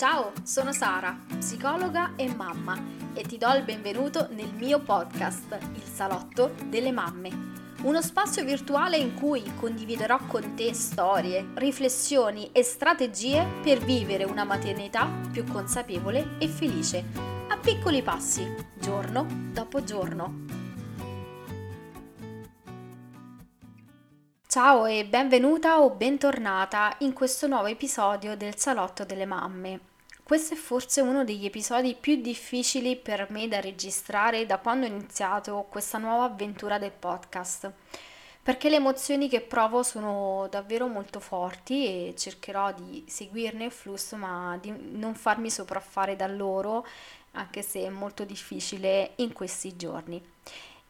Ciao, sono Sara, psicologa e mamma e ti do il benvenuto nel mio podcast, Il Salotto delle Mamme. Uno spazio virtuale in cui condividerò con te storie, riflessioni e strategie per vivere una maternità più consapevole e felice, a piccoli passi, giorno dopo giorno. Ciao e benvenuta o bentornata in questo nuovo episodio del Salotto delle Mamme. Questo è forse uno degli episodi più difficili per me da registrare da quando ho iniziato questa nuova avventura del podcast, perché le emozioni che provo sono davvero molto forti e cercherò di seguirne il flusso, ma di non farmi sopraffare da loro, anche se è molto difficile in questi giorni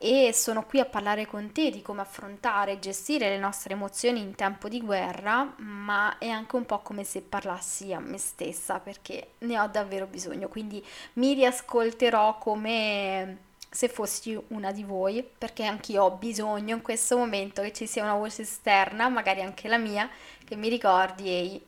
e sono qui a parlare con te di come affrontare e gestire le nostre emozioni in tempo di guerra, ma è anche un po' come se parlassi a me stessa perché ne ho davvero bisogno, quindi mi riascolterò come se fossi una di voi, perché anch'io ho bisogno in questo momento che ci sia una voce esterna, magari anche la mia, che mi ricordi ehi,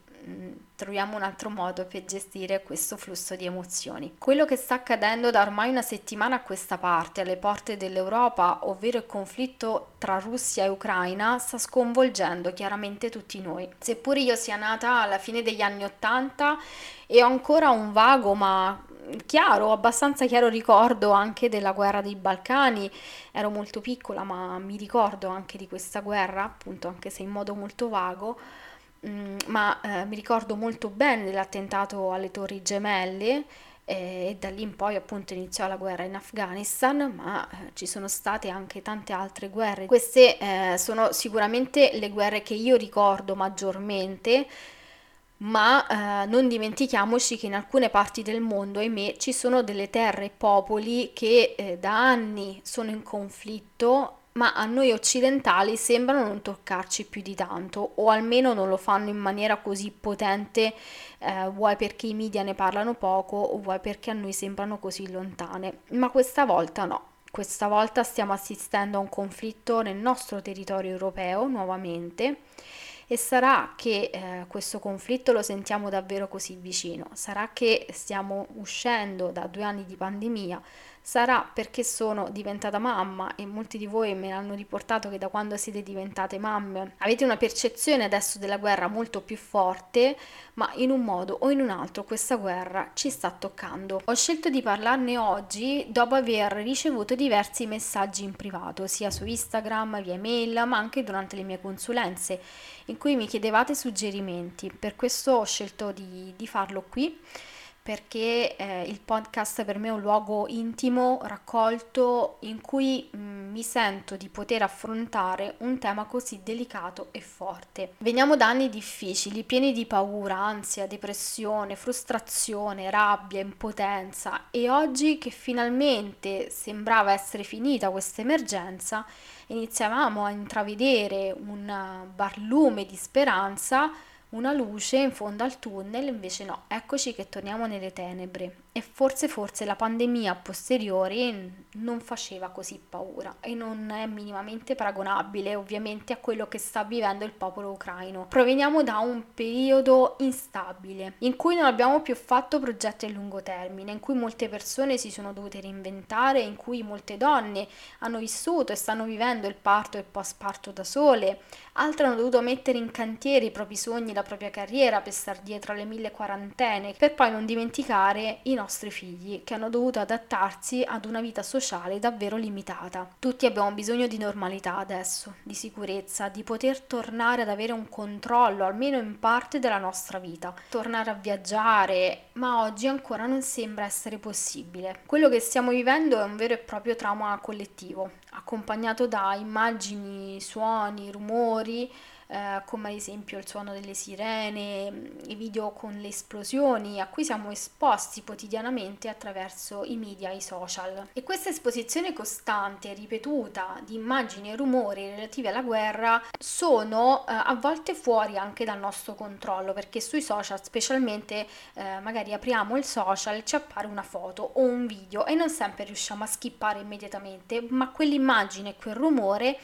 troviamo un altro modo per gestire questo flusso di emozioni. Quello che sta accadendo da ormai una settimana a questa parte, alle porte dell'Europa, ovvero il conflitto tra Russia e Ucraina, sta sconvolgendo chiaramente tutti noi. Seppur io sia nata alla fine degli anni Ottanta e ho ancora un vago ma chiaro, abbastanza chiaro ricordo anche della guerra dei Balcani, ero molto piccola ma mi ricordo anche di questa guerra, appunto anche se in modo molto vago, Mm, ma eh, mi ricordo molto bene dell'attentato alle Torri Gemelle eh, e da lì in poi appunto iniziò la guerra in Afghanistan, ma eh, ci sono state anche tante altre guerre. Queste eh, sono sicuramente le guerre che io ricordo maggiormente, ma eh, non dimentichiamoci che in alcune parti del mondo, ahimè, ci sono delle terre e popoli che eh, da anni sono in conflitto ma a noi occidentali sembrano non toccarci più di tanto, o almeno non lo fanno in maniera così potente, eh, vuoi perché i media ne parlano poco, o vuoi perché a noi sembrano così lontane. Ma questa volta no. Questa volta stiamo assistendo a un conflitto nel nostro territorio europeo nuovamente e sarà che eh, questo conflitto lo sentiamo davvero così vicino, sarà che stiamo uscendo da due anni di pandemia, Sarà perché sono diventata mamma e molti di voi me l'hanno riportato che da quando siete diventate mamme avete una percezione adesso della guerra molto più forte, ma in un modo o in un altro questa guerra ci sta toccando. Ho scelto di parlarne oggi dopo aver ricevuto diversi messaggi in privato, sia su Instagram, via mail, ma anche durante le mie consulenze, in cui mi chiedevate suggerimenti. Per questo ho scelto di, di farlo qui perché eh, il podcast per me è un luogo intimo, raccolto, in cui mh, mm, mi sento di poter affrontare un tema così delicato e forte. Veniamo da anni difficili, pieni di paura, ansia, depressione, frustrazione, rabbia, impotenza e oggi che finalmente sembrava essere finita questa emergenza, iniziavamo a intravedere un barlume di speranza una luce in fondo al tunnel, invece no, eccoci che torniamo nelle tenebre e forse forse la pandemia a posteriori non faceva così paura e non è minimamente paragonabile ovviamente a quello che sta vivendo il popolo ucraino. Proveniamo da un periodo instabile in cui non abbiamo più fatto progetti a lungo termine, in cui molte persone si sono dovute reinventare, in cui molte donne hanno vissuto e stanno vivendo il parto e il post parto da sole, altre hanno dovuto mettere in cantiere i propri sogni, la propria carriera per star dietro alle mille quarantene, per poi non dimenticare i nostri figli che hanno dovuto adattarsi ad una vita sociale davvero limitata. Tutti abbiamo bisogno di normalità adesso, di sicurezza, di poter tornare ad avere un controllo almeno in parte della nostra vita, tornare a viaggiare, ma oggi ancora non sembra essere possibile. Quello che stiamo vivendo è un vero e proprio trauma collettivo, accompagnato da immagini, suoni, rumori, eh, come ad esempio il suono delle sirene, i video con le esplosioni a cui siamo esposti quotidianamente attraverso i media e i social. E questa esposizione costante e ripetuta di immagini e rumori relativi alla guerra sono eh, a volte fuori anche dal nostro controllo, perché sui social specialmente eh, magari apriamo il social e ci appare una foto o un video e non sempre riusciamo a skippare immediatamente, ma quell'immagine, quel rumore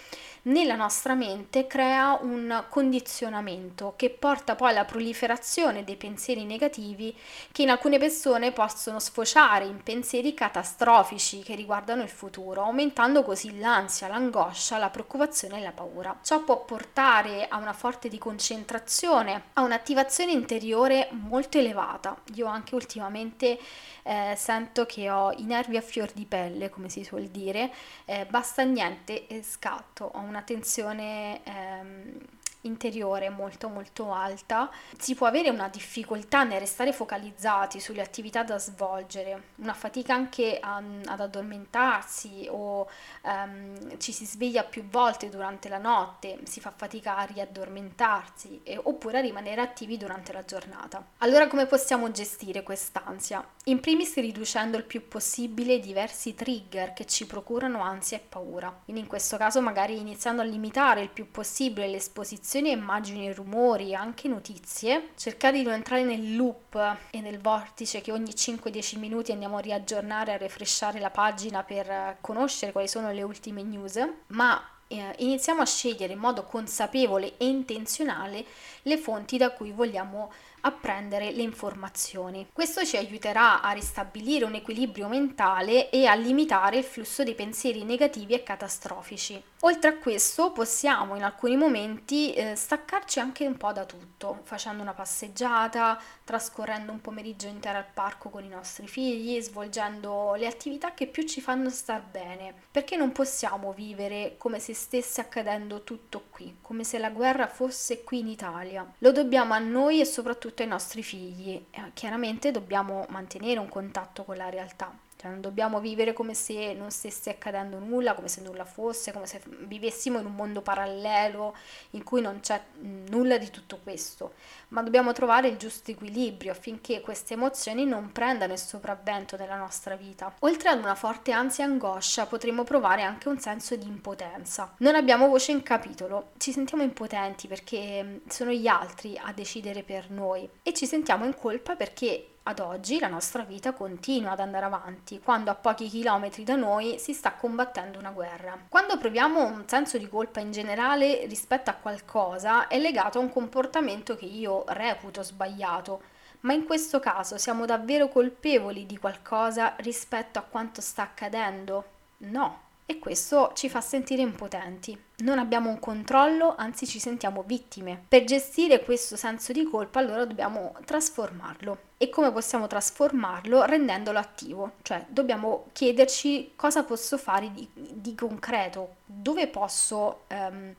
nella nostra mente crea un condizionamento che porta poi alla proliferazione dei pensieri negativi che in alcune persone possono sfociare in pensieri catastrofici che riguardano il futuro, aumentando così l'ansia, l'angoscia, la preoccupazione e la paura. Ciò può portare a una forte di concentrazione, a un'attivazione interiore molto elevata. Io anche ultimamente eh, sento che ho i nervi a fior di pelle, come si suol dire, eh, basta niente e scatto, ho una tensione ehm, interiore molto molto alta, si può avere una difficoltà nel restare focalizzati sulle attività da svolgere, una fatica anche a, ad addormentarsi o um, ci si sveglia più volte durante la notte, si fa fatica a riaddormentarsi e, oppure a rimanere attivi durante la giornata. Allora come possiamo gestire quest'ansia? In primis riducendo il più possibile i diversi trigger che ci procurano ansia e paura. Quindi in questo caso magari iniziando a limitare il più possibile l'esposizione sensazioni, immagini, rumori, anche notizie, cercare di non entrare nel loop e nel vortice che ogni 5-10 minuti andiamo a riaggiornare, a refresciare la pagina per conoscere quali sono le ultime news, ma eh, iniziamo a scegliere in modo consapevole e intenzionale le fonti da cui vogliamo apprendere le informazioni. Questo ci aiuterà a ristabilire un equilibrio mentale e a limitare il flusso dei pensieri negativi e catastrofici. Oltre a questo possiamo in alcuni momenti eh, staccarci anche un po' da tutto, facendo una passeggiata, trascorrendo un pomeriggio intero al parco con i nostri figli, svolgendo le attività che più ci fanno star bene, perché non possiamo vivere come se stesse accadendo tutto qui, come se la guerra fosse qui in Italia. Lo dobbiamo a noi e soprattutto ai nostri figli. Eh, chiaramente dobbiamo mantenere un contatto con la realtà. Cioè non dobbiamo vivere come se non stesse accadendo nulla, come se nulla fosse, come se vivessimo in un mondo parallelo in cui non c'è nulla di tutto questo, ma dobbiamo trovare il giusto equilibrio affinché queste emozioni non prendano il sopravvento nella nostra vita. Oltre ad una forte ansia e angoscia potremo provare anche un senso di impotenza. Non abbiamo voce in capitolo, ci sentiamo impotenti perché sono gli altri a decidere per noi e ci sentiamo in colpa perché ad oggi la nostra vita continua ad andare avanti, quando a pochi chilometri da noi si sta combattendo una guerra. Quando proviamo un senso di colpa in generale rispetto a qualcosa è legato a un comportamento che io reputo sbagliato, ma in questo caso siamo davvero colpevoli di qualcosa rispetto a quanto sta accadendo? No, e questo ci fa sentire impotenti. Non abbiamo un controllo, anzi ci sentiamo vittime. Per gestire questo senso di colpa allora dobbiamo trasformarlo. E come possiamo trasformarlo? Rendendolo attivo, cioè dobbiamo chiederci cosa posso fare di, di concreto, dove posso... Um,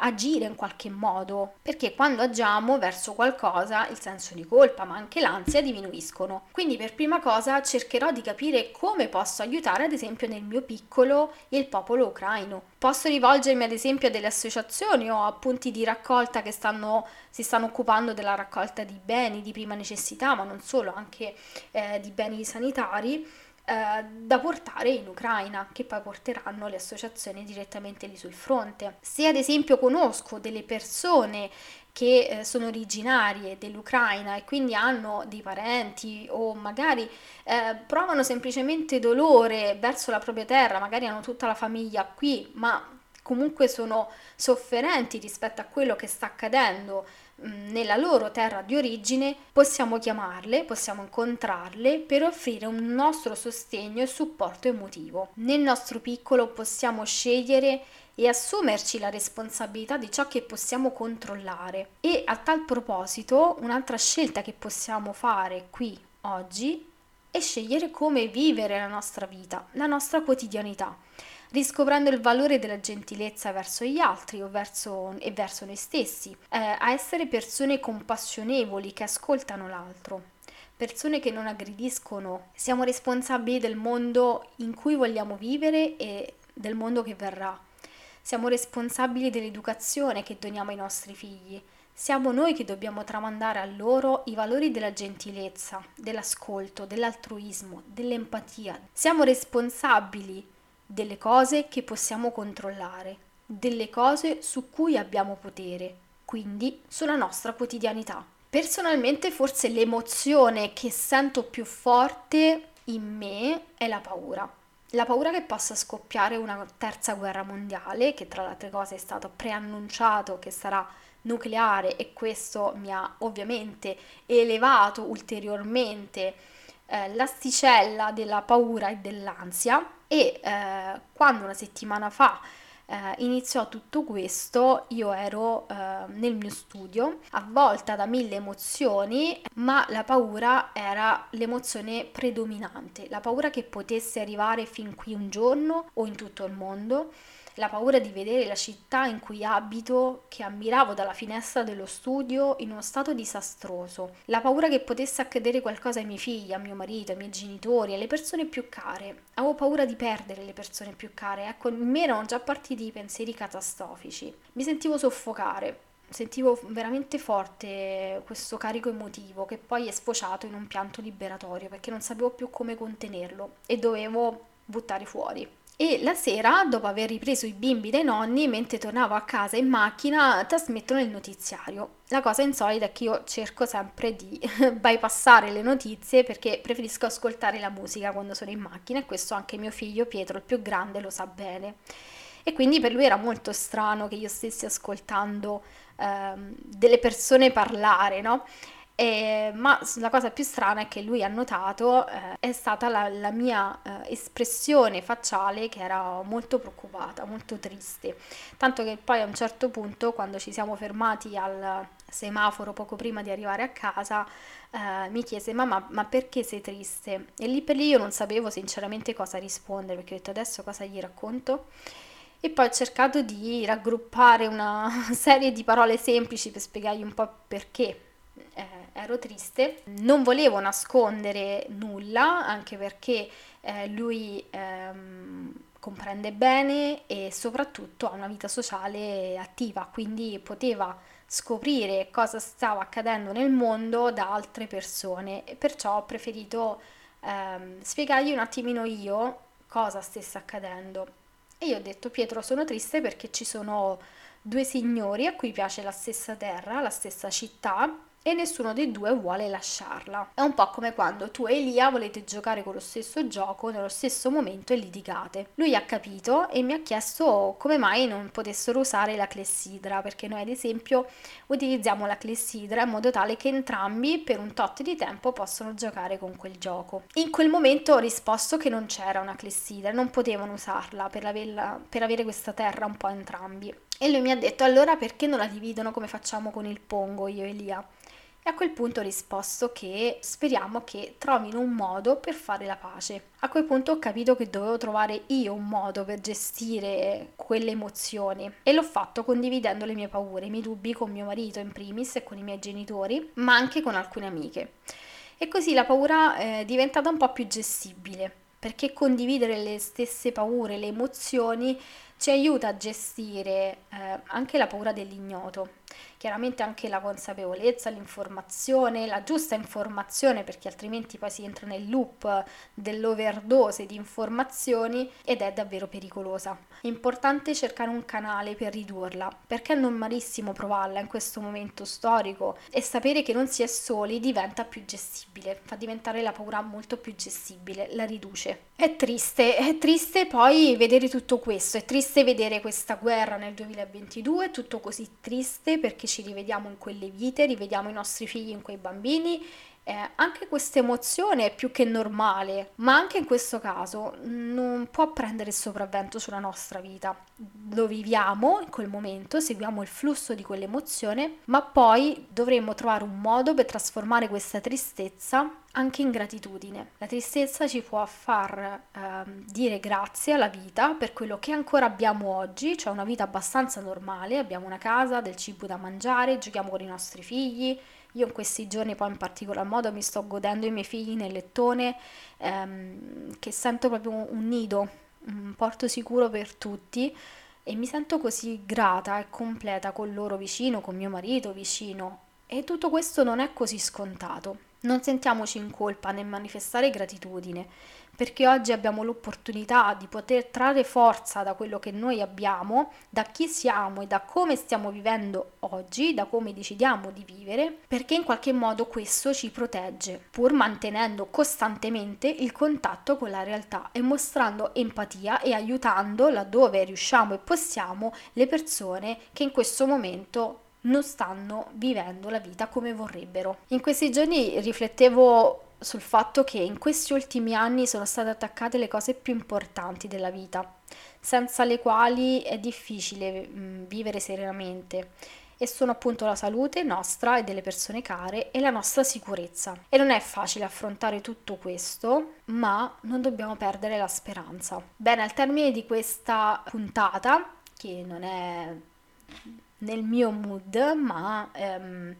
agire in qualche modo, perché quando agiamo verso qualcosa il senso di colpa, ma anche l'ansia diminuiscono. Quindi per prima cosa cercherò di capire come posso aiutare ad esempio nel mio piccolo il popolo ucraino. Posso rivolgermi ad esempio a delle associazioni o a punti di raccolta che stanno, si stanno occupando della raccolta di beni di prima necessità, ma non solo, anche eh, di beni sanitari eh, da portare in Ucraina, che poi porteranno le associazioni direttamente lì sul fronte. Se ad esempio conosco delle persone che eh, sono originarie dell'Ucraina e quindi hanno dei parenti o magari eh, provano semplicemente dolore verso la propria terra, magari hanno tutta la famiglia qui, ma comunque sono sofferenti rispetto a quello che sta accadendo nella loro terra di origine, possiamo chiamarle, possiamo incontrarle per offrire un nostro sostegno e supporto emotivo. Nel nostro piccolo possiamo scegliere e assumerci la responsabilità di ciò che possiamo controllare. E a tal proposito, un'altra scelta che possiamo fare qui oggi è scegliere come vivere la nostra vita, la nostra quotidianità riscoprendo il valore della gentilezza verso gli altri verso, e verso noi stessi, eh, a essere persone compassionevoli che ascoltano l'altro persone che non aggrediscono. Siamo responsabili del mondo in cui vogliamo vivere e del mondo che verrà. Siamo responsabili dell'educazione che doniamo ai nostri figli. Siamo noi che dobbiamo tramandare a loro i valori della gentilezza, dell'ascolto, dell'altruismo, dell'empatia. Siamo responsabili delle cose che possiamo controllare, delle cose su cui abbiamo potere, quindi sulla nostra quotidianità. Personalmente forse l'emozione che sento più forte in me è la paura. la paura che possa scoppiare una terza guerra mondiale, che tra le altre cose è stato preannunciato che sarà nucleare e questo mi ha ovviamente elevato ulteriormente eh, l'asticella della paura e dell'ansia e eh, quando una settimana fa eh, iniziò tutto questo, io ero eh, nel mio studio, avvolta da mille emozioni, ma la paura era l'emozione predominante, la paura che potesse arrivare fin qui un giorno o in tutto il mondo la paura di vedere la città in cui abito, che ammiravo dalla finestra dello studio, in uno stato disastroso, la paura che potesse accadere qualcosa ai miei figli, a mio marito, ai miei genitori, alle persone più care. Avevo paura di perdere le persone più care, ecco, in me erano già partiti i pensieri catastrofici. Mi sentivo soffocare. Sentivo veramente forte questo carico emotivo che poi è sfociato in un pianto liberatorio perché non sapevo più come contenerlo e dovevo buttare fuori. E la sera, dopo aver ripreso i bimbi dai nonni, mentre tornavo a casa in macchina, trasmettono il notiziario. La cosa insolita è che io cerco sempre di bypassare le notizie perché preferisco ascoltare la musica quando sono in macchina e questo anche mio figlio Pietro, il più grande, lo sa bene. E quindi per lui era molto strano che io stessi ascoltando ehm, delle persone parlare, no? E, ma la cosa più strana è che lui ha notato eh, è stata la, la mia eh, espressione facciale che era molto preoccupata, molto triste. Tanto che poi a un certo punto, quando ci siamo fermati al semaforo poco prima di arrivare a casa, eh, mi chiese: Mamma, ma perché sei triste? E lì per lì io non sapevo sinceramente cosa rispondere perché ho detto adesso cosa gli racconto e poi ho cercato di raggruppare una serie di parole semplici per spiegargli un po' perché eh, ero triste, non volevo nascondere nulla, anche perché eh, lui ehm, comprende bene e soprattutto ha una vita sociale attiva, quindi poteva scoprire cosa stava accadendo nel mondo da altre persone e perciò ho preferito ehm, spiegargli un attimino io cosa stesse accadendo. E io ho detto Pietro sono triste perché ci sono due signori a cui piace la stessa terra, la stessa città e nessuno dei due vuole lasciarla. È un po' come quando tu e Elia volete giocare con lo stesso gioco nello stesso momento e litigate. Lui ha capito e mi ha chiesto come mai non potessero usare la clessidra, perché noi ad esempio utilizziamo la clessidra in modo tale che entrambi per un tot di tempo possono giocare con quel gioco. In quel momento ho risposto che non c'era una clessidra, non potevano usarla per, averla, per avere questa terra un po' entrambi. E lui mi ha detto allora perché non la dividono come facciamo con il pongo io e Elia? E a quel punto ho risposto che speriamo che trovino un modo per fare la pace. A quel punto ho capito che dovevo trovare io un modo per gestire quelle emozioni e l'ho fatto condividendo le mie paure, i miei dubbi con mio marito in primis e con i miei genitori, ma anche con alcune amiche. E così la paura è diventata un po' più gestibile, perché condividere le stesse paure, le emozioni ci aiuta a gestire eh, anche la paura dell'ignoto chiaramente anche la consapevolezza, l'informazione, la giusta informazione perché altrimenti poi si entra nel loop dell'overdose di informazioni ed è davvero pericolosa. È importante cercare un canale per ridurla perché è normalissimo provarla in questo momento storico e sapere che non si è soli diventa più gestibile, fa diventare la paura molto più gestibile, la riduce. È triste, è triste poi vedere tutto questo, è triste vedere questa guerra nel 2022, tutto così triste perché ci rivediamo in quelle vite, rivediamo i nostri figli in quei bambini. Eh, anche questa emozione è più che normale, ma anche in questo caso non può prendere il sopravvento sulla nostra vita. Lo viviamo in quel momento, seguiamo il flusso di quell'emozione, ma poi dovremmo trovare un modo per trasformare questa tristezza anche in gratitudine. La tristezza ci può far eh, dire grazie alla vita per quello che ancora abbiamo oggi, cioè una vita abbastanza normale, abbiamo una casa, del cibo da mangiare, giochiamo con i nostri figli. Io in questi giorni poi in particolar modo mi sto godendo i miei figli nel lettone, ehm, che sento proprio un nido, un porto sicuro per tutti e mi sento così grata e completa con loro vicino, con mio marito vicino. E tutto questo non è così scontato Non sentiamoci in colpa nel manifestare gratitudine, perché oggi abbiamo l'opportunità di poter trarre forza da quello che noi abbiamo, da chi siamo e da come stiamo vivendo oggi, da come decidiamo di vivere, perché in qualche modo questo ci protegge, pur mantenendo costantemente il contatto con la realtà e mostrando empatia e aiutando laddove riusciamo e possiamo le persone che in questo momento non stanno vivendo la vita come vorrebbero. In questi giorni riflettevo sul fatto che in questi ultimi anni sono state attaccate le cose più importanti della vita, senza le quali è difficile mh, vivere serenamente e sono appunto la salute nostra e delle persone care e la nostra sicurezza. E non è facile affrontare tutto questo, ma non dobbiamo perdere la speranza. Bene, al termine di questa puntata, che non è nel mio mood, ma ehm,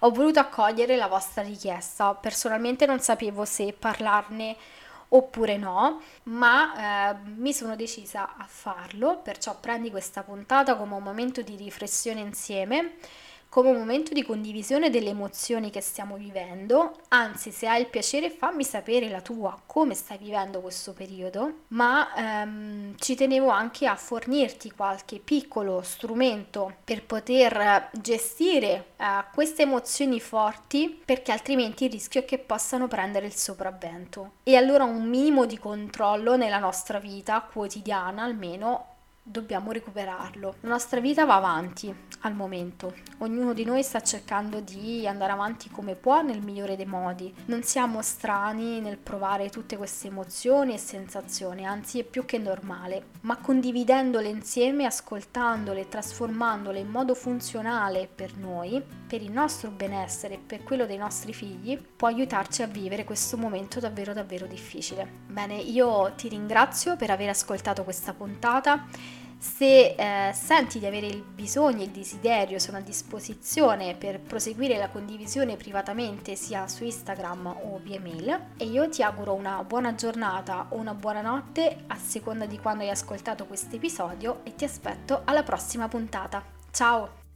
ho voluto accogliere la vostra richiesta. Personalmente non sapevo se parlarne oppure no, ma eh, mi sono decisa a farlo, perciò prendi questa puntata come un momento di riflessione insieme come momento di condivisione delle emozioni che stiamo vivendo, anzi se hai il piacere fammi sapere la tua, come stai vivendo questo periodo, ma ehm, ci tenevo anche a fornirti qualche piccolo strumento per poter gestire eh, queste emozioni forti perché altrimenti il rischio è che possano prendere il sopravvento. E allora un minimo di controllo nella nostra vita quotidiana almeno dobbiamo recuperarlo. La nostra vita va avanti al momento, ognuno di noi sta cercando di andare avanti come può nel migliore dei modi. Non siamo strani nel provare tutte queste emozioni e sensazioni, anzi è più che normale, ma condividendole insieme, ascoltandole, trasformandole in modo funzionale per noi, per il nostro benessere e per quello dei nostri figli, può aiutarci a vivere questo momento davvero davvero difficile. Bene, io ti ringrazio per aver ascoltato questa puntata se eh, senti di avere il bisogno e il desiderio, sono a disposizione per proseguire la condivisione privatamente sia su Instagram o via mail e io ti auguro una buona giornata o una buona notte a seconda di quando hai ascoltato questo episodio e ti aspetto alla prossima puntata. Ciao!